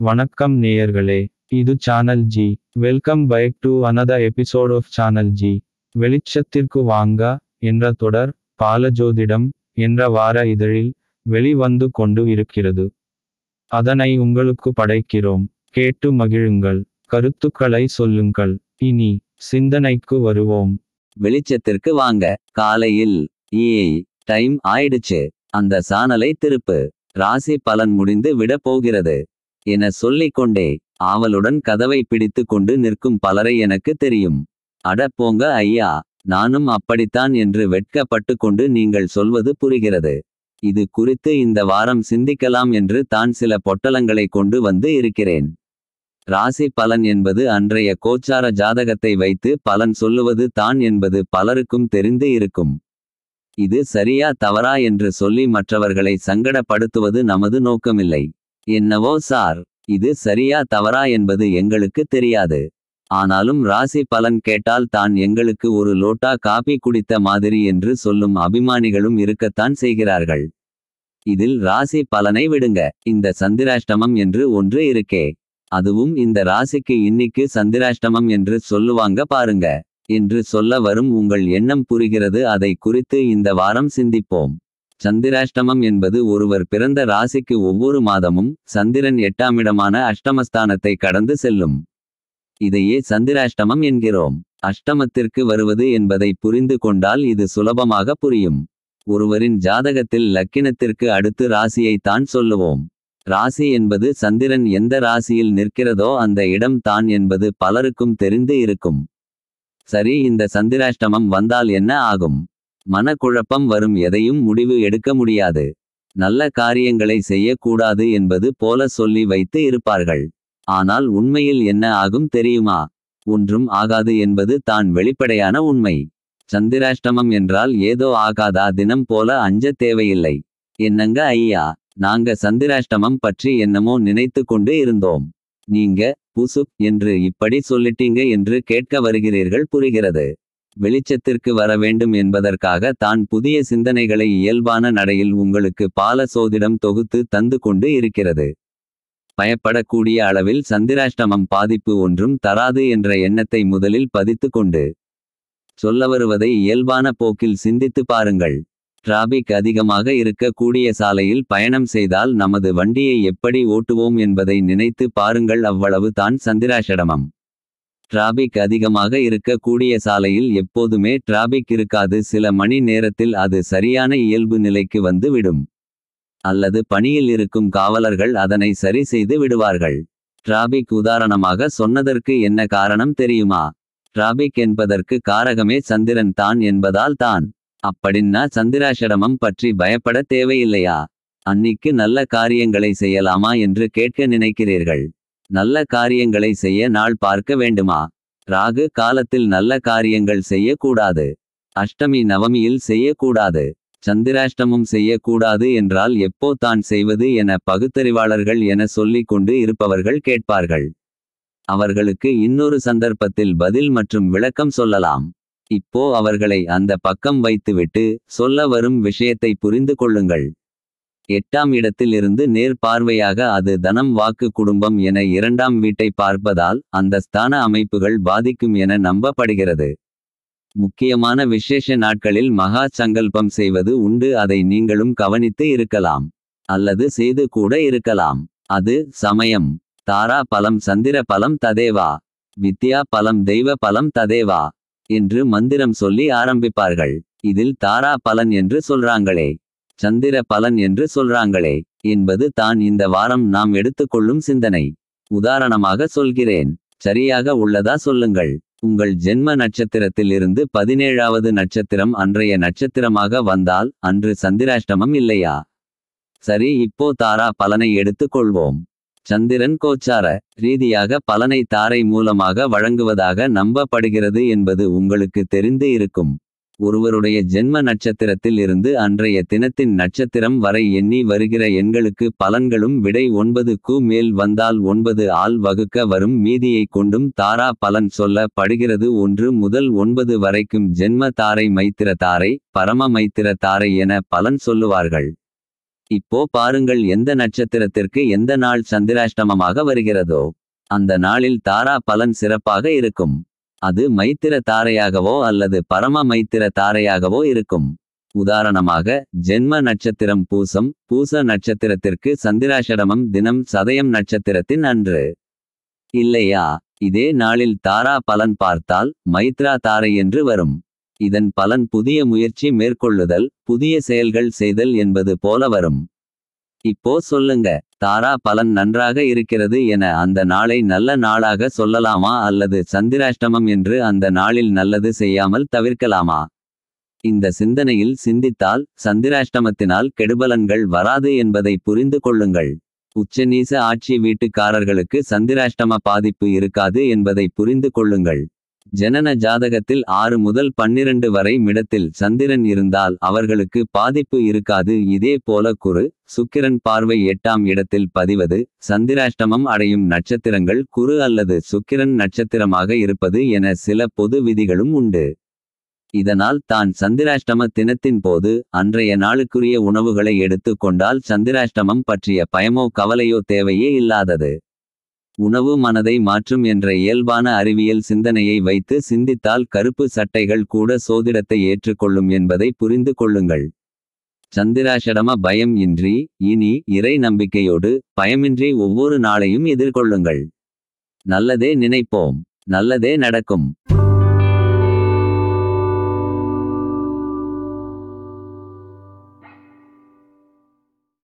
வணக்கம் நேயர்களே இது channel G welcome back to another episode of channel G வெளிச்சத்திற்கு வாங்க என்ற தொடர் பாலஜோதிடம் என்ற வார இதழில் வெளிவந்து கொண்டு இருக்கிறது. அதனை உங்களுக்கு படைக்கிறோம். கேட்டு மகிழுங்கள். கருத்துக்களை சொல்லுங்கள். இனி சிந்தனைக்கு வருவோம். வெளிச்சத்திற்கு வாங்க. காலையில் ஏ டைம் ஆயிடுச்சு. அந்த சானலை திருப்பு. ராசி பலன் முடிந்து விட போகிறது. என சொல்லிக் கொண்டே ஆவலுடன் கதவை பிடித்து கொண்டு நிற்கும் பலரை எனக்கு தெரியும். அட போங்க ஐயா நானும் அப்படித்தான் என்று வெட்கப்பட்டு கொண்டு நீங்கள் சொல்வது புரிகிறது. இது குறித்து இந்த வாரம் சிந்திக்கலாம் என்று தான் சில பொட்டலங்களை கொண்டு வந்து இருக்கிறேன். ராசி பலன் என்பது அன்றைய கோச்சார ஜாதகத்தை வைத்து பலன் சொல்லுவது தான் என்பது பலருக்கும் தெரிந்து இருக்கும். இது சரியா தவறா என்று சொல்லி மற்றவர்களை சங்கடப்படுத்துவது நமது நோக்கமில்லை. என்னவோ சார் இது சரியா தவறா என்பது எங்களுக்கு தெரியாது. ஆனாலும் ராசி பலன் கேட்டால் தான் எங்களுக்கு ஒரு லோட்டா காபி குடித்த மாதிரி என்று சொல்லும் அபிமானிகளும் இருக்கத்தான் செய்கிறார்கள். இதில் ராசி பலனை விடுங்க இந்த சந்திராஷ்டமம் என்று ஒன்று இருக்கே. அதுவும் இந்த ராசிக்கு இன்னிக்கு சந்திராஷ்டமம் என்று சொல்லுவாங்க பாருங்க. என்று சொல்ல வரும் உங்கள் எண்ணம் புரிகிறது அதை குறித்து இந்த வாரம் சிந்திப்போம். சந்திராஷ்டமம் என்பது ஒருவர் பிறந்த ராசிக்கு ஒவ்வொரு மாதமும் சந்திரன் எட்டாமிடமான அஷ்டமஸ்தானத்தை கடந்து செல்லும். இதையே சந்திராஷ்டமம் என்கிறோம். அஷ்டமத்திற்கு வருவது என்பதை புரிந்து கொண்டால் இது சுலபமாக புரியும். ஒருவரின் ஜாதகத்தில் லக்கினத்திற்கு அடுத்து ராசியை தான் சொல்லுவோம். ராசி என்பது சந்திரன் எந்த ராசியில் நிற்கிறதோ அந்த இடம் தான் என்பது பலருக்கும் தெரிந்து இருக்கும். சரி இந்த சந்திராஷ்டமம் வந்தால் என்ன ஆகும்? மனக்குழப்பம் வரும் எதையும் முடிவு எடுக்க முடியாது. நல்ல காரியங்களை செய்யக்கூடாது என்பது போல சொல்லி வைத்து இருப்பார்கள். ஆனால் உண்மையில் என்ன ஆகும் தெரியுமா? ஒன்றும் ஆகாது என்பது தான் வெளிப்படையான உண்மை. சந்திராஷ்டமம் என்றால் ஏதோ ஆகாதா தினம் போல அஞ்ச தேவையில்லை. என்னங்க ஐயா நாங்க சந்திராஷ்டமம் பற்றி என்னமோ நினைத்து கொண்டு இருந்தோம். நீங்க புசுப் என்று இப்படி சொல்லிட்டீங்க என்று கேட்க வருகிறீர்கள் புரிகிறது. வெளிச்சத்திற்கு வர வேண்டும் என்பதற்காக தான் புதிய சிந்தனைகளை இயல்பான நடையில் உங்களுக்கு பால சோதிடம் தொகுத்து தந்து கொண்டு இருக்கிறது. பயப்படக்கூடிய அளவில் சந்திராஷ்டமம் பாதிப்பு ஒன்றும் தராது என்ற எண்ணத்தை முதலில் பதித்து கொண்டு. சொல்ல வருவதை இயல்பான போக்கில் சிந்தித்து பாருங்கள். டிராபிக் அதிகமாக இருக்கக்கூடிய சாலையில் பயணம் செய்தால் நமது வண்டியை எப்படி ஓட்டுவோம் என்பதை நினைத்து பாருங்கள். அவ்வளவு தான் சந்திராஷடமம். டிராபிக் அதிகமாக இருக்கக்கூடிய சாலையில் எப்போதுமே டிராபிக் இருக்காது. சில மணி நேரத்தில் அது சரியான இயல்பு நிலைக்கு வந்து விடும். அல்லது பணியில் இருக்கும் காவலர்கள் அதனை சரி செய்து விடுவார்கள். டிராபிக் உதாரணமாக சொன்னதற்கு என்ன காரணம் தெரியுமா? டிராபிக் என்பதற்கு காரகமே சந்திரன் தான் என்பதால் தான். அப்படின்னா சந்திராஷடமம் பற்றி பயப்பட தேவையில்லையா? அன்னிக்கு நல்ல காரியங்களை செய்யலாமா என்று கேட்க நினைக்கிறீர்கள். நல்ல காரியங்களை செய்ய நாள் பார்க்க வேண்டுமா? ராகு காலத்தில் நல்ல காரியங்கள் செய்யக்கூடாது. அஷ்டமி நவமியில் செய்யக்கூடாது. சந்திராஷ்டமம் செய்யக்கூடாது என்றால் எப்போ தான் செய்வது என பகுத்தறிவாளர்கள் என சொல்லிக் கொண்டு இருப்பவர்கள் கேட்பார்கள். அவர்களுக்கு இன்னொரு சந்தர்ப்பத்தில் பதில் மற்றும் விளக்கம் சொல்லலாம். இப்போ அவர்களை அந்த பக்கம் வைத்துவிட்டு சொல்ல வரும் விஷயத்தை புரிந்து கொள்ளுங்கள். எட்டாம் இடத்தில் இருந்து நேர் பார்வையாக அது தனம் வாக்கு குடும்பம் என இரண்டாம் வீட்டை பார்ப்பதால் அந்த ஸ்தான அமைப்புகள் பாதிக்கும் என நம்பப்படுகிறது. முக்கியமான விசேஷ நாட்களில் மகா சங்கல்பம் செய்வது உண்டு அதை நீங்களும் கவனித்து இருக்கலாம். அல்லது செய்து கூட இருக்கலாம். அது சமயம். தாரா பலம் சந்திர பலம் ததேவா. வித்யா பலம் தெய்வ பலம் ததேவா. என்று மந்திரம் சொல்லி ஆரம்பிப்பார்கள். இதில் தாரா பலன் என்று சொல்றாங்களே. சந்திர பலன் என்று சொல்றாங்களே. என்பது தான் இந்த வாரம் நாம் எடுத்துக்கொள்ளும் சிந்தனை. உதாரணமாக சொல்கிறேன். சரியாக உள்ளதா சொல்லுங்கள். உங்கள் ஜென்ம நட்சத்திரத்தில் இருந்து பதினேழாவது நட்சத்திரம் அன்றைய நட்சத்திரமாக வந்தால் அன்று சந்திராஷ்டமம் இல்லையா? சரி இப்போ தாரா பலனை எடுத்துக்கொள்வோம் சந்திரன் கோச்சார ரீதியாக பலனை தாரை மூலமாக வழங்குவதாக நம்பப்படுகிறது என்பது உங்களுக்கு தெரிந்து இருக்கும். ஒருவருடைய ஜென்ம நட்சத்திரத்தில் இருந்து அன்றைய தினத்தின் நட்சத்திரம் வரை எண்ணி வருகிற எண்களுக்கு பலன்களும் விடை ஒன்பது கு மேல் வந்தால் ஒன்பது ஆள் வகுக்க வரும் மீதியை கொண்டும் தாரா பலன் சொல்ல படுகிறது ஒன்று முதல் ஒன்பது வரைக்கும் ஜென்ம தாரை மைத்திர தாரை பரம மைத்திர தாரை என பலன் சொல்லுவார்கள். இப்போ பாருங்கள் எந்த நட்சத்திரத்திற்கு எந்த நாள் சந்திராஷ்டமமாக வருகிறதோ அந்த நாளில் தாரா பலன் சிறப்பாக இருக்கும். அது மைத்திர தாரையாகவோ அல்லது பரம மைத்திர தாரையாகவோ இருக்கும். உதாரணமாக ஜென்ம நட்சத்திரம் பூசம் பூச நட்சத்திரத்திற்கு சந்திராஷடமம் தினம் சதயம் நட்சத்திரத்தின் அன்று. இல்லையா? இதே நாளில் தாரா பலன் பார்த்தால் மைத்ரா தாரை என்று வரும். இதன் பலன் புதிய முயற்சி மேற்கொள்ளுதல் புதிய செயல்கள் செய்தல் என்பது போல வரும். இப்போ சொல்லுங்க. தாரா பலன் நன்றாக இருக்கிறது என அந்த நாளை நல்ல நாளாக சொல்லலாமா அல்லது சந்திராஷ்டமம் என்று அந்த நாளில் நல்லது செய்யாமல் தவிர்க்கலாமா? இந்த சிந்தனையில் சிந்தித்தால் சந்திராஷ்டமத்தினால் கெடுபலன்கள் வராது என்பதை புரிந்து கொள்ளுங்கள். உச்சநீச ஆட்சி வீட்டுக்காரர்களுக்கு சந்திராஷ்டம பாதிப்பு இருக்காது என்பதை புரிந்து கொள்ளுங்கள். ஜனன ஜாதகத்தில் ஆறு முதல் பன்னிரண்டு வரை மிடத்தில் சந்திரன் இருந்தால் அவர்களுக்கு பாதிப்பு இருக்காது. இதே போல குரு சுக்கிரன் பார்வை எட்டாம் இடத்தில் பதிவது சந்திராஷ்டமம் அடையும் நட்சத்திரங்கள் குரு அல்லது சுக்கிரன் நட்சத்திரமாக இருப்பது என சில பொது விதிகளும் உண்டு. இதனால் தான் சந்திராஷ்டம தினத்தின் போது அன்றைய நாளுக்குரிய உணவுகளை எடுத்து கொண்டால் சந்திராஷ்டமம் பற்றிய பயமோ கவலையோ தேவையே இல்லாதது. உணவு மனதை மாற்றும் என்ற இயல்பான அறிவியல் சிந்தனையை வைத்து சிந்தித்தால் கருப்பு சட்டைகள் கூட சோதிடத்தை ஏற்றுக்கொள்ளும் என்பதை புரிந்து கொள்ளுங்கள். சந்திராஷடம பயம் இன்றி இனி இறை நம்பிக்கையோடு பயமின்றி ஒவ்வொரு நாளையும் எதிர்கொள்ளுங்கள். நல்லதே நினைப்போம் நல்லதே நடக்கும்.